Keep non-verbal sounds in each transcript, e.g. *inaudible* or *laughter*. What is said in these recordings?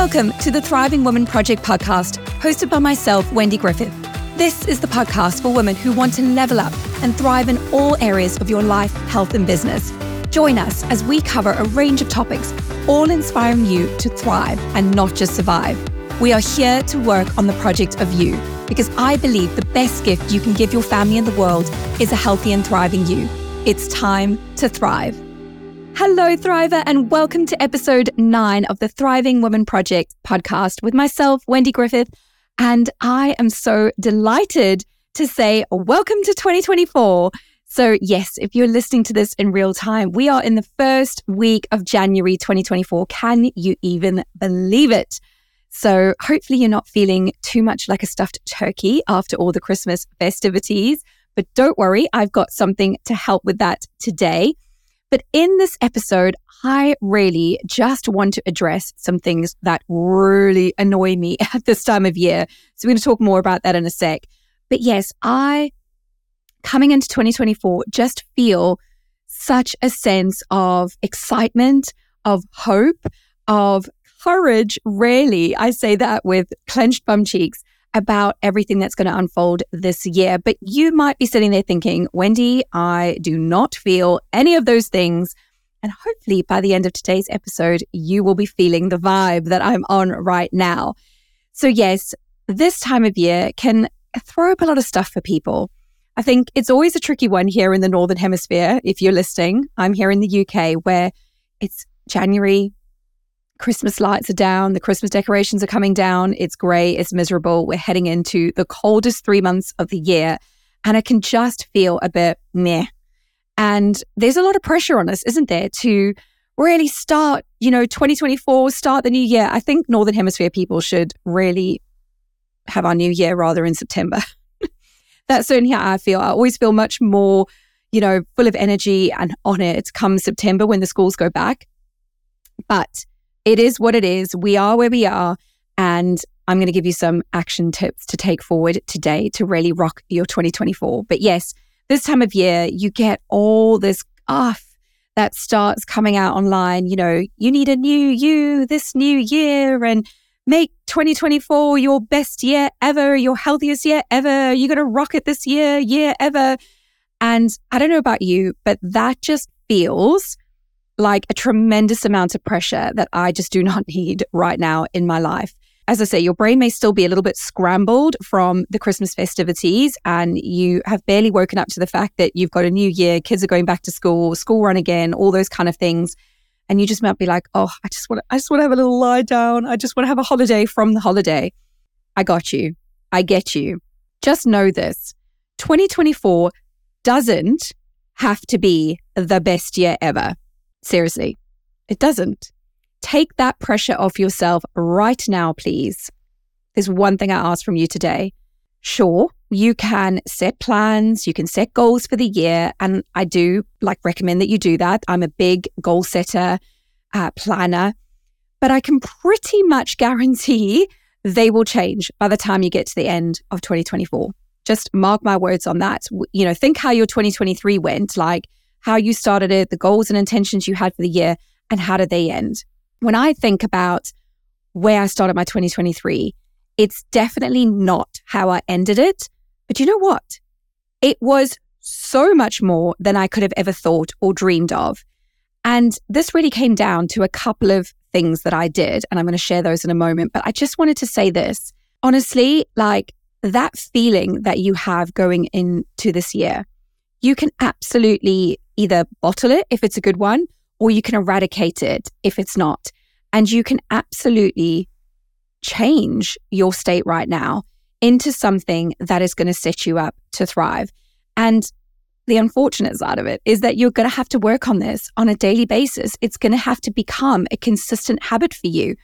Welcome to the Thriving Woman Project podcast, hosted by myself, Wendy Griffith. This is the podcast for women who want to level up and thrive in all areas of your life, health, and business. Join us as we cover a range of topics, all inspiring you to thrive and not just survive. We are here to work on the project of you because I believe the best gift you can give your family and the world is a healthy and thriving you. It's time to thrive. Hello, Thriver, and welcome to episode nine of the Thriving Woman Project podcast with myself, Wendy Griffith. And I am so delighted to say welcome to 2024. So, yes, if you're listening to this in real time, we are in the first week of January 2024. Can you even believe it? So, hopefully, you're not feeling too much like a stuffed turkey after all the Christmas festivities. But don't worry, I've got something to help with that today. But in this episode, I really just want to address some things that really annoy me *laughs* at this time of year. So we're going to talk more about that in a sec. But yes, I, coming into 2024, just feel such a sense of excitement, of hope, of courage. Really, I say that with clenched bum cheeks about everything that's going to unfold this year. But you might be sitting there thinking, Wendy, I do not feel any of those things. And hopefully, by the end of today's episode, you will be feeling the vibe that I'm on right now. So, yes, this time of year can throw up a lot of stuff for people. I think it's always a tricky one here in the Northern Hemisphere. If you're listening, I'm here in the UK where it's January, Christmas lights are down, the Christmas decorations are coming down. It's grey, it's miserable. We're heading into the coldest three months of the year. And I can just feel a bit meh. And there's a lot of pressure on us, isn't there, to really start, you know, 2024, start the new year. I think Northern Hemisphere people should really have our new year rather in September. *laughs* That's certainly how I feel. I always feel much more, you know, full of energy and on it come September when the schools go back. But it is what it is. We are where we are. And I'm going to give you some action tips to take forward today to really rock your 2024. But yes, this time of year, you get all this off that starts coming out online. You know, you need a new you this new year and make 2024 your best year ever, your healthiest year ever. You're going to rock it this year, year ever. And I don't know about you, but that just feels like a tremendous amount of pressure that I just do *laughs* not need right now in my life. As I say, your brain may still be a little bit scrambled from the Christmas festivities, and you have barely woken up to the fact that you've got a new year, kids are going back to school, school run again, all those kind of things. And you just might be like, oh, I just want to, I just want to have a little lie down. I just want to have a holiday from the holiday. I got you. I get you. Just know this 2024 doesn't have to be the best year ever. Seriously, it doesn't. Take that pressure off yourself right now, please. There's one thing I ask from you today. Sure, you can set plans, you can set goals for the year. And I do like recommend that you do that. I'm a big goal setter, uh, planner, but I can pretty much guarantee they will change by the time you get to the end of 2024. Just mark my words on that. You know, think how your 2023 went. Like, how you started it, the goals and intentions you had for the year, and how did they end. When I think about where I started my 2023, it's definitely not how I ended it. But you know what? It was so much more than I could have ever thought or dreamed of. And this really came down to a couple of things that I did. And I'm going to share those in a moment. But I just wanted to say this honestly, like that feeling that you have going into this year, you can absolutely either bottle it if it's a good one, or you can eradicate it if it's not. And you can absolutely change your state right now into something that is going to set you up to thrive. And the unfortunate side of it is that you're going to have to work on this on a daily basis. It's going to have to become a consistent habit for you.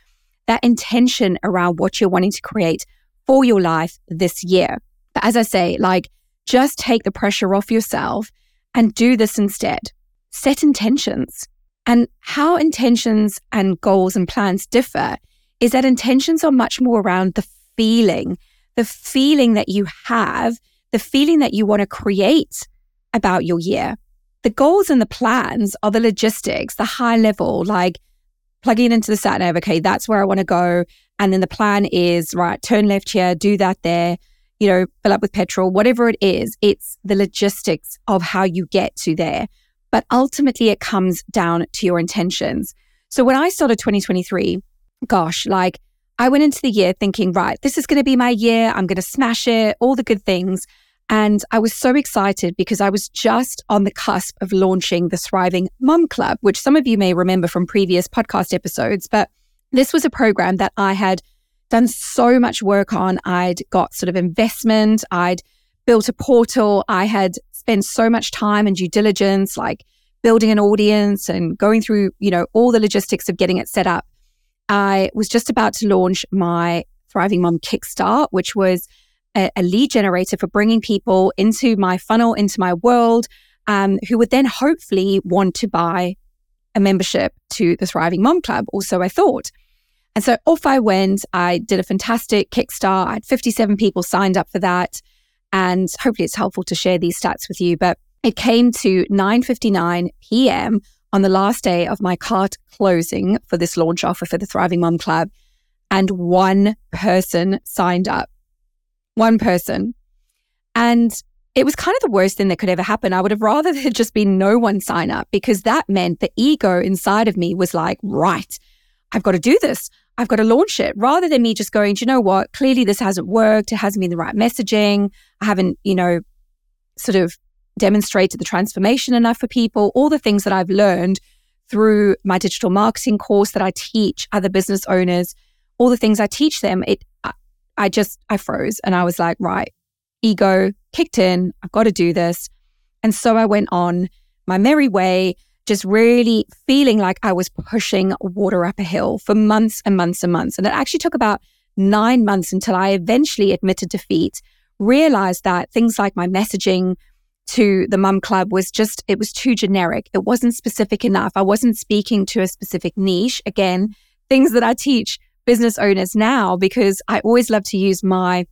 That intention around what you're wanting to create for your life this year. But as I say, like, just take the pressure off yourself and do this instead. Set intentions. And how intentions and goals and plans differ is that intentions are much more around the feeling, the feeling that you have, the feeling that you want to create about your year. The goals and the plans are the logistics, the high level, like plugging into the sat nav. Okay, that's where I want to go. And then the plan is right, turn left here, do that there, you know, fill up with petrol, whatever it is. It's the logistics of how you get to there. But ultimately, it comes down to your intentions. So when I started 2023, gosh, like I went into the year thinking, right, this is going to be my year. I'm going to smash it, all the good things. And I was so excited because I was just on the cusp of launching the Thriving Mum Club, which some of you may remember from previous podcast episodes. But this was a program that I had done so much work on. I'd got sort of investment, I'd built a portal, I had spent so much time and due diligence, like building an audience and going through, you know, all the logistics of getting it set up. I was just about to launch my Thriving Mom Kickstart, which was a, a lead generator for bringing people into my funnel, into my world, um, who would then hopefully want to buy a membership to the Thriving Mom Club, or so I thought. And so off I went. I did a fantastic Kickstart. I had 57 people signed up for that. And hopefully it's helpful to share these stats with you. But it came to 9.59 p.m. on the last day of my cart closing for this launch offer for the Thriving Mom Club. And one person signed up one person. And it was kind of the worst thing that could ever happen. I would have rather *laughs* there just been no one sign up because that meant the ego inside of me was like, right, I've got to do this. I've got to launch it rather than me just going, you know what? Clearly this hasn't worked. It hasn't been the right messaging. I haven't, you know, sort of demonstrated the transformation enough for people. All the things that I've learned through my digital marketing course that I teach other business owners, all the things I teach them, it I just, I froze and I was like, right, ego kicked in. I've got to do this. And so I went on my merry way, just really feeling like I was pushing water up a hill for months and months and months. And it actually took about nine months until I eventually admitted defeat, realized that things like my messaging to the mum club was just, it was too generic. It wasn't specific enough. I wasn't speaking to a specific niche. Again, things that I teach business owners now because I always love to use my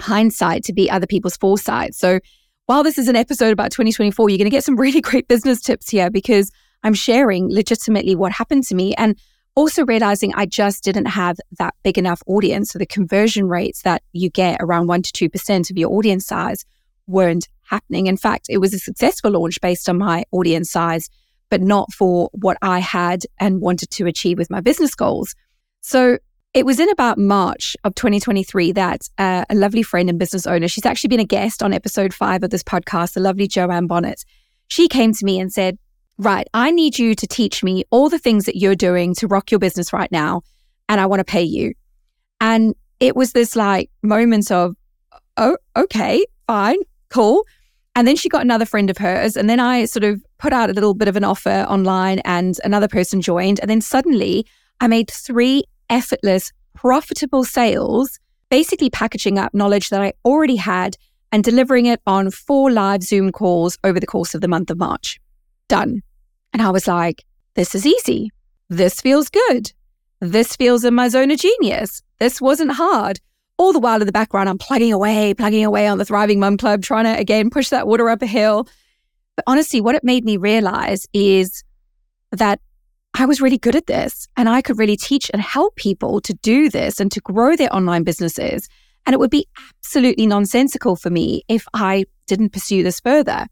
hindsight to be other people's foresight. So while this is an episode about 2024, you're going to get some really *laughs* great business tips here because I'm sharing legitimately what happened to me and also realizing I just didn't have that big enough audience. So the conversion rates that you get around 1% to 2% of your audience size weren't happening. In fact, it was a successful launch based on my audience size, but not for what I had and wanted to achieve with my business goals. So it was in about March of 2023 that uh, a lovely friend and business owner, she's actually been a guest on episode five of this podcast, the lovely Joanne Bonnet. She came to me and said, Right, I need you to teach me all the things that you're doing to rock your business right now, and I want to pay you. And it was this like moment of, oh, okay, fine, cool. And then she got another friend of hers. And then I sort of put out a little bit of an offer online, and another person joined. And then suddenly I made three effortless, profitable sales, basically packaging up knowledge that I already had and delivering it on four live Zoom calls over the course of the month of March. Done. And I was like, this is easy. This feels good. This feels in my zone of genius. This wasn't hard. All the while in the background, I'm plugging away, plugging away on the Thriving Mum Club, trying to again push that water up a hill. But honestly, what it made me realize is that I was really good at this and I could really teach and help people to do this and to grow their online businesses. And it would be absolutely nonsensical for me if I didn't pursue this further.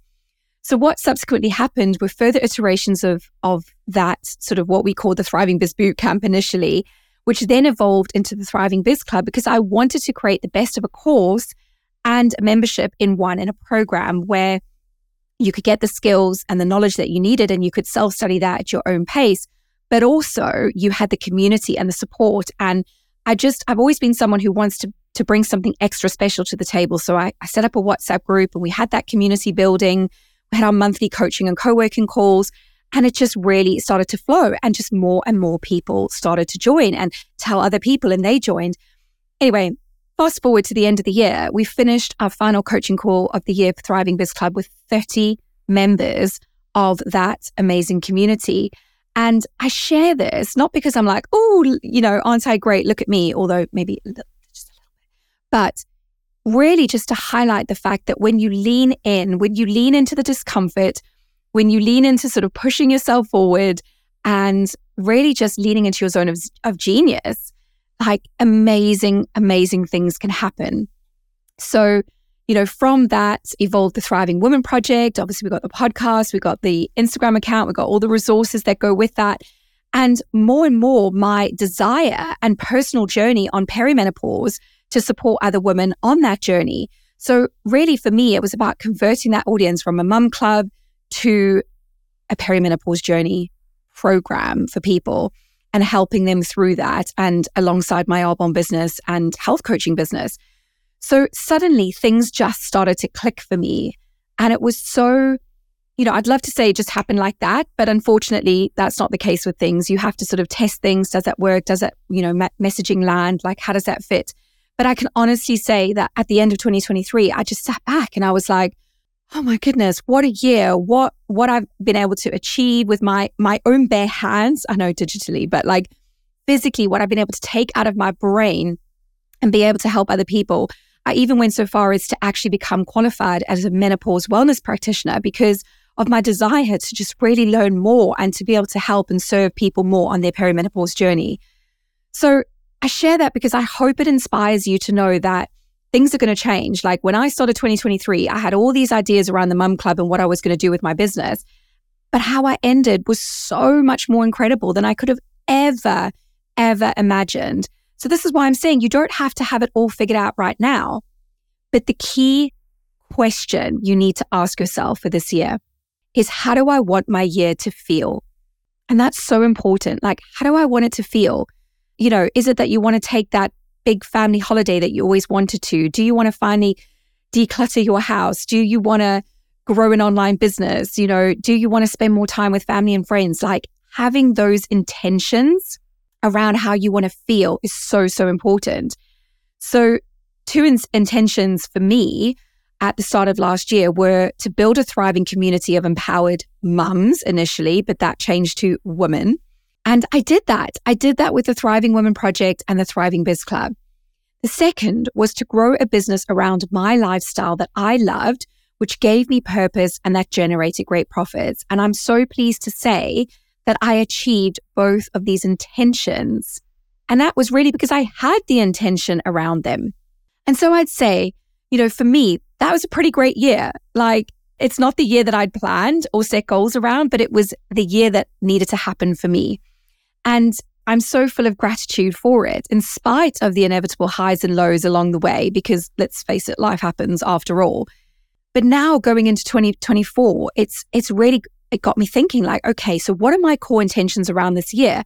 So what subsequently happened were further iterations of, of that sort of what we call the Thriving Biz Boot Camp initially, which then evolved into the Thriving Biz Club because I wanted to create the best of a course and a membership in one in a program where you could get the skills and the knowledge that you needed and you could self study that at your own pace but also you had the community and the support. And I just, I've always been someone who wants to, to bring something extra special to the table. So I, I set up a WhatsApp group and we had that community building. We had our monthly coaching and co working calls. And it just really started to flow. And just more and more people started to join and tell other people, and they joined. Anyway, fast forward to the end of the year, we finished our final coaching call of the year for Thriving Biz Club with 30 members of that amazing community. And I share this not because I'm like, oh, you know, aren't I great? Look at me, although maybe just a little bit, but really just to highlight the fact that when you lean in, when you lean into the discomfort, when you lean into sort of pushing yourself forward and really just leaning into your zone of, of genius, like amazing, amazing things can happen. So, you know, from that evolved the Thriving Women Project. Obviously, we got the podcast, we got the Instagram account, we got all the resources that go with that. And more and more, my desire and personal journey on perimenopause to support other women on that journey. So, really, for me, it was about converting that audience from a mum club to a perimenopause journey program for people and helping them through that and alongside my Arbonne business and health coaching business. So suddenly things just started to click for me. And it was so, you know, I'd love to say it just happened like that, but unfortunately, that's not the case with things. You have to sort of test things. Does that work? Does that, you know, me- messaging land? Like, how does that fit? But I can honestly say that at the end of 2023, I just sat back and I was like, oh my goodness, what a year. What, what I've been able to achieve with my, my own bare hands. I know digitally, but like physically, what I've been able to take out of my brain and be able to help other people. I even went so far as to actually become qualified as a menopause wellness practitioner because of my desire to just really learn more and to be able to help and serve people more on their perimenopause journey. So I share that because I hope it inspires you to know that things are going to change. Like when I started 2023, I had all these ideas around the mum club and what I was going to do with my business. But how I ended was so much more incredible than I could have ever, ever imagined. So, this is why I'm saying you don't have to have it all figured out right now. But the key question you need to ask yourself for this year is how do I want my year to feel? And that's so important. Like, how do I want it to feel? You know, is it that you want to take that big family holiday that you always wanted to? Do you want to finally declutter your house? Do you want to grow an online business? You know, do you want to spend more time with family and friends? Like having those intentions around how you want to feel is so, so important. So, two in- intentions for me at the start of last year were to build a thriving community of empowered mums initially, but that changed to women. And I did that. I did that with the Thriving Women Project and the Thriving Biz Club. The second was to grow a business around my lifestyle that I loved, which gave me purpose and that generated great profits. And I'm so pleased to say that I achieved both of these intentions. And that was really because I had the intention around them. And so I'd say, you know, for me, that was a pretty great year. Like, it's not the year that I'd planned or set goals around, but it was the year that needed to happen for me. And I'm so full of gratitude for it, in spite of the inevitable highs and lows along the way, because let's face it, life happens after all. But now going into 2024, it's it's really it got me thinking like, okay, so what are my core intentions around this year?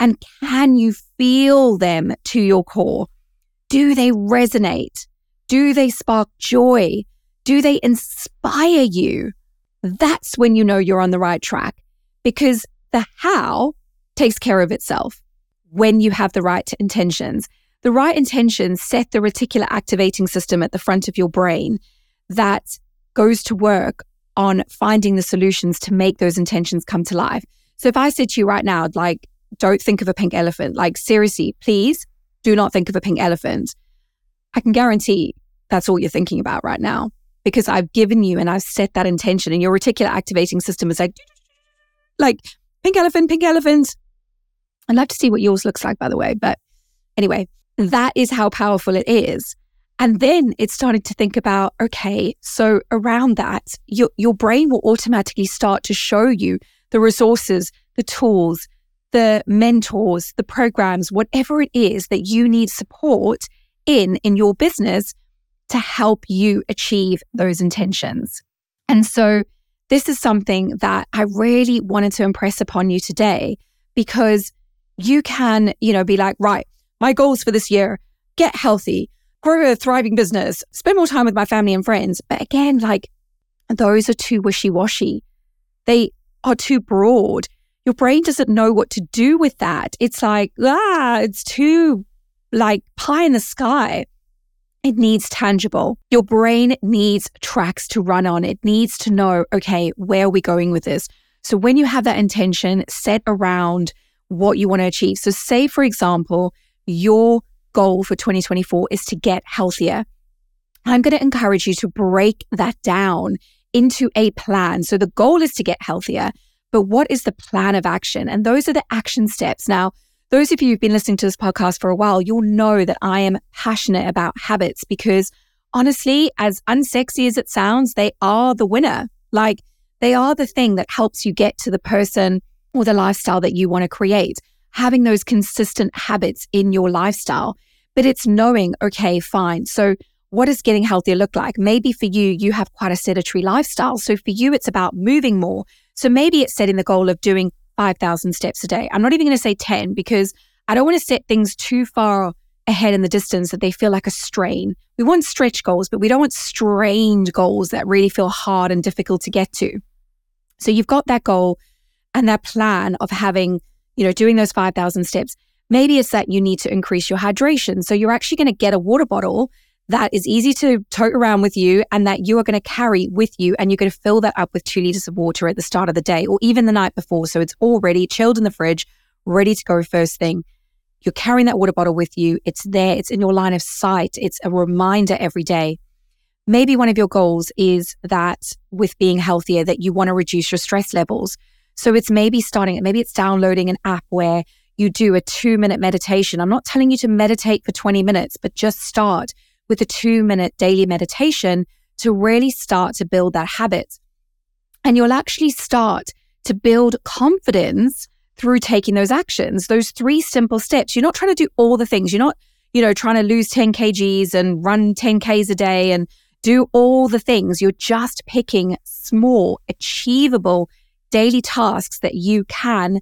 And can you feel them to your core? Do they resonate? Do they spark joy? Do they inspire you? That's when you know you're on the right track because the how takes care of itself when you have the right intentions. The right intentions set the reticular activating system at the front of your brain that goes to work on finding the solutions to make those intentions come to life. So if I said to you right now, like, don't think of a pink elephant, like, seriously, please do not think of a pink elephant. I can guarantee that's all you're thinking about right now because I've given you and I've set that intention and your reticular activating system is like, like, pink elephant, pink elephant. I'd love to see what yours looks like, by the way. But anyway, that is how powerful it is. And then it started to think about, okay, so around that, your, your brain will automatically start to show you the resources, the tools, the mentors, the programs, whatever it is that you need support in in your business to help you achieve those intentions. And so this is something that I really wanted to impress upon you today because you can, you know, be like, right, my goals for this year, get healthy, grow a thriving business, spend more time with my family and friends. But again, like those are too wishy washy. They are too broad. Your brain doesn't know what to do with that. It's like, ah, it's too like pie in the sky. It needs tangible. Your brain needs tracks to run on. It needs to know, okay, where are we going with this? So when you have that intention set around what you want to achieve. So say, for example, your goal for 2024 is to get healthier. I'm going to encourage you to break that down into a plan. So the goal is to get healthier, but what is the plan of action? And those are the action steps. Now, those of you who've been listening to this podcast for a while, you'll know that I am passionate about habits because honestly, as unsexy as it sounds, they are the winner. Like they are the thing that helps you get to the person or the lifestyle that you want to create. Having those consistent habits in your lifestyle. But it's knowing, okay, fine. So what does getting healthier look like? Maybe for you, you have quite a sedentary lifestyle. So for you, it's about moving more. So maybe it's setting the goal of doing 5,000 steps a day. I'm not even going to say 10 because I don't want to set things too far ahead in the distance that they feel like a strain. We want stretch goals, but we don't want strained goals that really feel hard and difficult to get to. So you've got that goal and their plan of having, you know, doing those 5,000 steps. Maybe it's that you need to increase your hydration. So you're actually going to get a water bottle that is easy to tote around with you and that you are going to carry with you. And you're going to fill that up with two liters of water at the start of the day or even the night before. So it's already chilled in the fridge, ready to go first thing. You're carrying that water bottle with you. It's there. It's in your line of sight. It's a reminder every day. Maybe one of your goals is that with being healthier, that you want to reduce your stress levels. So it's maybe starting, maybe it's downloading an app where you do a two minute meditation. I'm not telling you to meditate for 20 minutes, but just start with a two minute daily meditation to really start to build that habit. And you'll actually start to build confidence through taking those actions, those three simple steps. You're not trying to do all the things. You're not, you know, trying to lose 10 kgs and run 10 Ks a day and do all the things. You're just picking small, achievable daily tasks that you can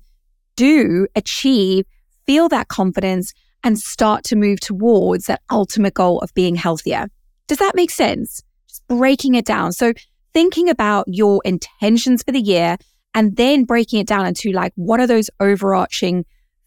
do, achieve, feel that confidence, and start to move towards that ultimate goal of being healthier. Does that make sense? Just breaking it down. So, thinking about your intentions for the year and then breaking it down into like, what are those overarching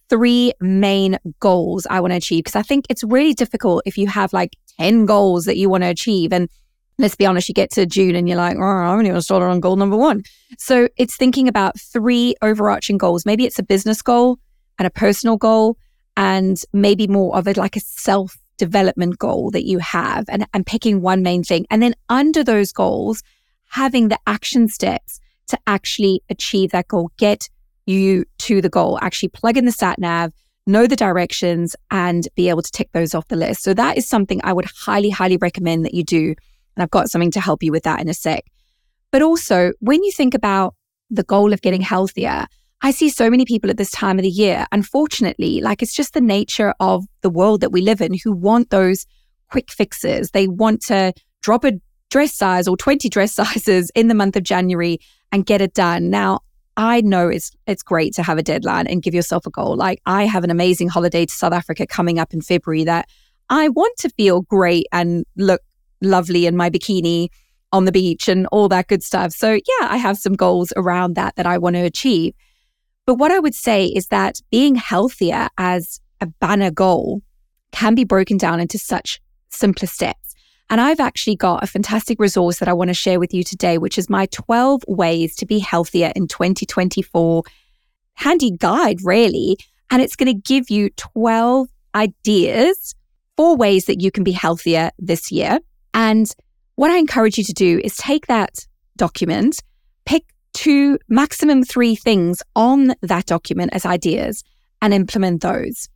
three main goals I want to achieve? Because I think it's really difficult if you have like 10 goals that you want to achieve. And let's be honest, you get to June and you're like, oh, I haven't even started on goal number one. So it's thinking about three overarching goals. Maybe it's a business goal and a personal goal, and maybe more of it like a self development goal that you have, and, and picking one main thing. And then under those goals, having the action steps to actually achieve that goal, get you to the goal, actually plug in the sat nav, know the directions, and be able to tick those off the list. So that is something I would highly, highly recommend that you do. And I've got something to help you with that in a sec. But also, when you think about the goal of getting healthier, I see so many people at this time of the year, unfortunately, like it's just the nature of the world that we live in who want those quick fixes. They want to drop a dress size or 20 *laughs* dress sizes in the month of January and get it done. Now, I know it's it's great to have a deadline and give yourself a goal. Like I have an amazing holiday to South Africa coming up in February that I want to feel great and look lovely in my bikini on the beach and all that good stuff. So, yeah, I have some goals around that that I want to achieve. But what I would say is that being healthier as a banner goal can be broken down into such simpler steps. And I've actually got a fantastic resource that I want to share with you today, which is my 12 ways to be healthier in 2024 handy guide, really. And it's going to give you 12 ideas for ways that you can be healthier this year. And what I encourage you to do is take that document, pick two, maximum three things on that document as ideas and implement those.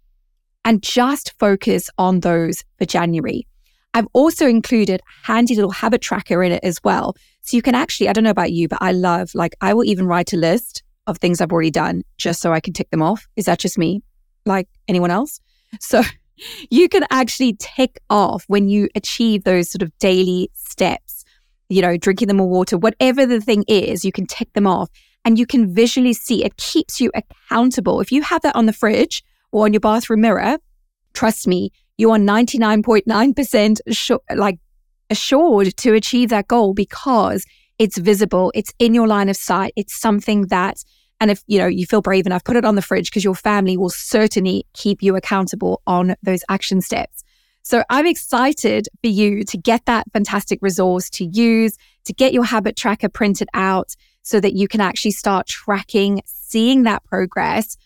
And just focus on those for January. I've also included handy little habit tracker in it as well. So you can actually, I don't know about you, but I love, like, I will even write a list of things I've already done just so I can tick them off. Is that just me? Like anyone else? So you can actually tick off when you achieve those sort of daily steps, you know, drinking them more water, whatever the thing is, you can tick them off and you can visually see it keeps you accountable. If you have that on the fridge or on your bathroom mirror, trust me, you are 99.9% like assured to achieve that goal because it's visible, it's in your line of sight, it's something that and if you know you feel brave enough, put it on the fridge because your family will certainly keep you accountable on those action steps. So I'm excited for you to get that fantastic resource to use, to get your habit tracker printed out so that you can actually start tracking, seeing that progress.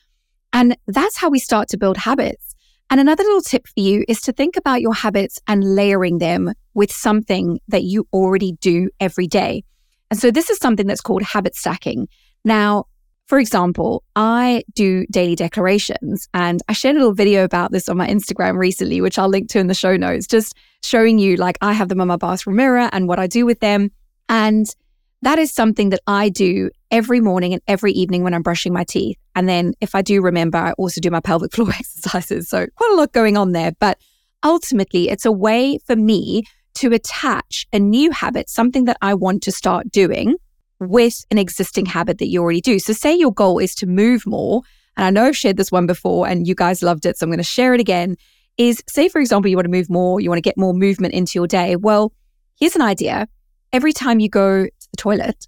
And that's how we start to build habits. And another little tip for you is to think about your habits and layering them with something that you already do every day. And so this is something that's called habit stacking. Now, For example, I do daily declarations and I shared a little video about this on my Instagram recently, which I'll link to in the show notes, just showing you like I have them on my bathroom mirror and what I do with them. And that is something that I do every morning and every evening when I'm brushing my teeth. And then if I do remember, I also do my pelvic floor *laughs* exercises. So quite a lot going on there. But ultimately, it's a way for me to attach a new habit, something that I want to start doing with an existing habit that you already do. So, say your goal is to move more, and I know I've shared this one before and you guys loved it, so I'm going to share it again. Is say, for example, you want to move more, you want to get more movement into your day. Well, here's an idea. Every time you go to the toilet,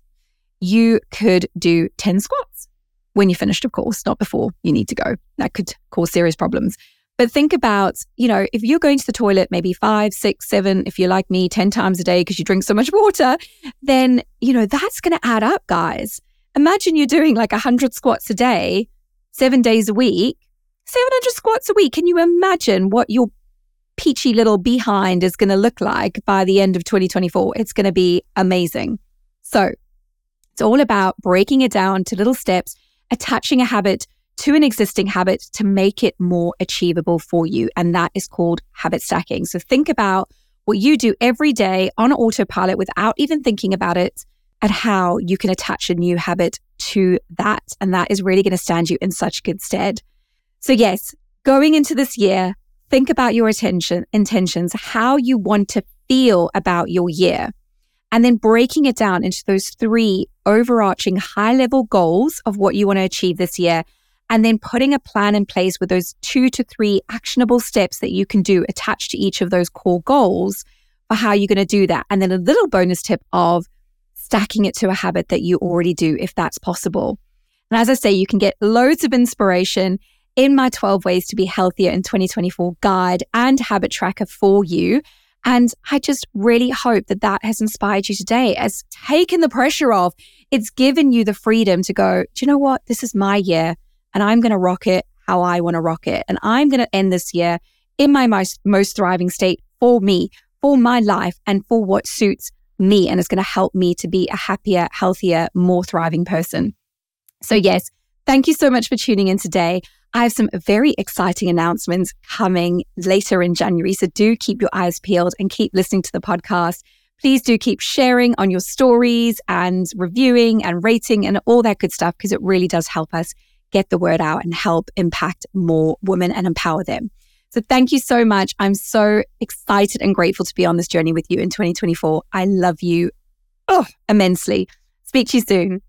you could do 10 squats when you're finished, of course, not before you need to go. That could cause serious problems. But think about, you know, if you're going to the toilet maybe five, six, seven, if you're like me, 10 times a day because you drink so much *laughs* water, then, you know, that's going to add up, guys. Imagine you're doing like 100 squats a day, seven days a week, 700 squats a week. Can you imagine what your peachy little behind is going to look like by the end of 2024? It's going to be amazing. So it's all about breaking it down to little steps, attaching a habit to an existing habit to make it more achievable for you. And that is called habit stacking. So think about what you do every day on autopilot without even thinking about it and how you can attach a new habit to that. And that is really going to stand you in such good stead. So, yes, going into this year, think about your attention, intentions, how you want to feel about your year, and then breaking it down into those three overarching high level goals of what you want to achieve this year and then putting a plan in place with those two to three actionable steps that you can do attached to each of those core goals for how you're going to do that. And then a little bonus tip of stacking it to a habit that you already do if that's possible. And as I say, you can get loads of inspiration in my 12 ways to be healthier in 2024 guide and habit tracker for you. And I just really hope that that has inspired you today, has taken the pressure off. It's given you the freedom to go, do you know what? This is my year and I'm going to rock it how I want to rock it. And I'm going to end this year in my most, most thriving state for me, for my life, and for what suits me. And it's going to help me to be a happier, healthier, more thriving person. So, yes, thank you so much for tuning in today. I have some very exciting announcements coming later in January. So, do keep your eyes peeled and keep listening to the podcast. Please do keep sharing on your stories and reviewing and rating and all that good stuff because it really does help us get the word out and help impact more women and empower them. So thank you so much. I'm so excited and grateful to be on this journey with you in 2024. I love you oh, immensely. Speak to you soon.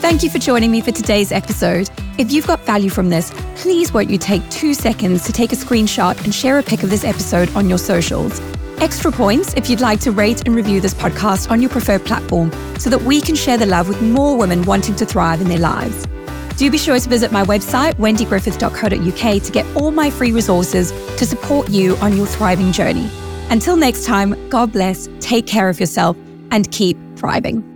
Thank you for joining me for today's episode. If you've got value from this, please won't you take two seconds to take a screenshot and share a pic of this episode on your socials. Extra points if you'd like to rate and review this podcast on your preferred platform so that we can share the love with more women wanting to thrive in their lives. Do be sure to visit my website, wendygriffith.co.uk, to get all my free resources to support you on your thriving journey. Until next time, God bless, take care of yourself, and keep thriving.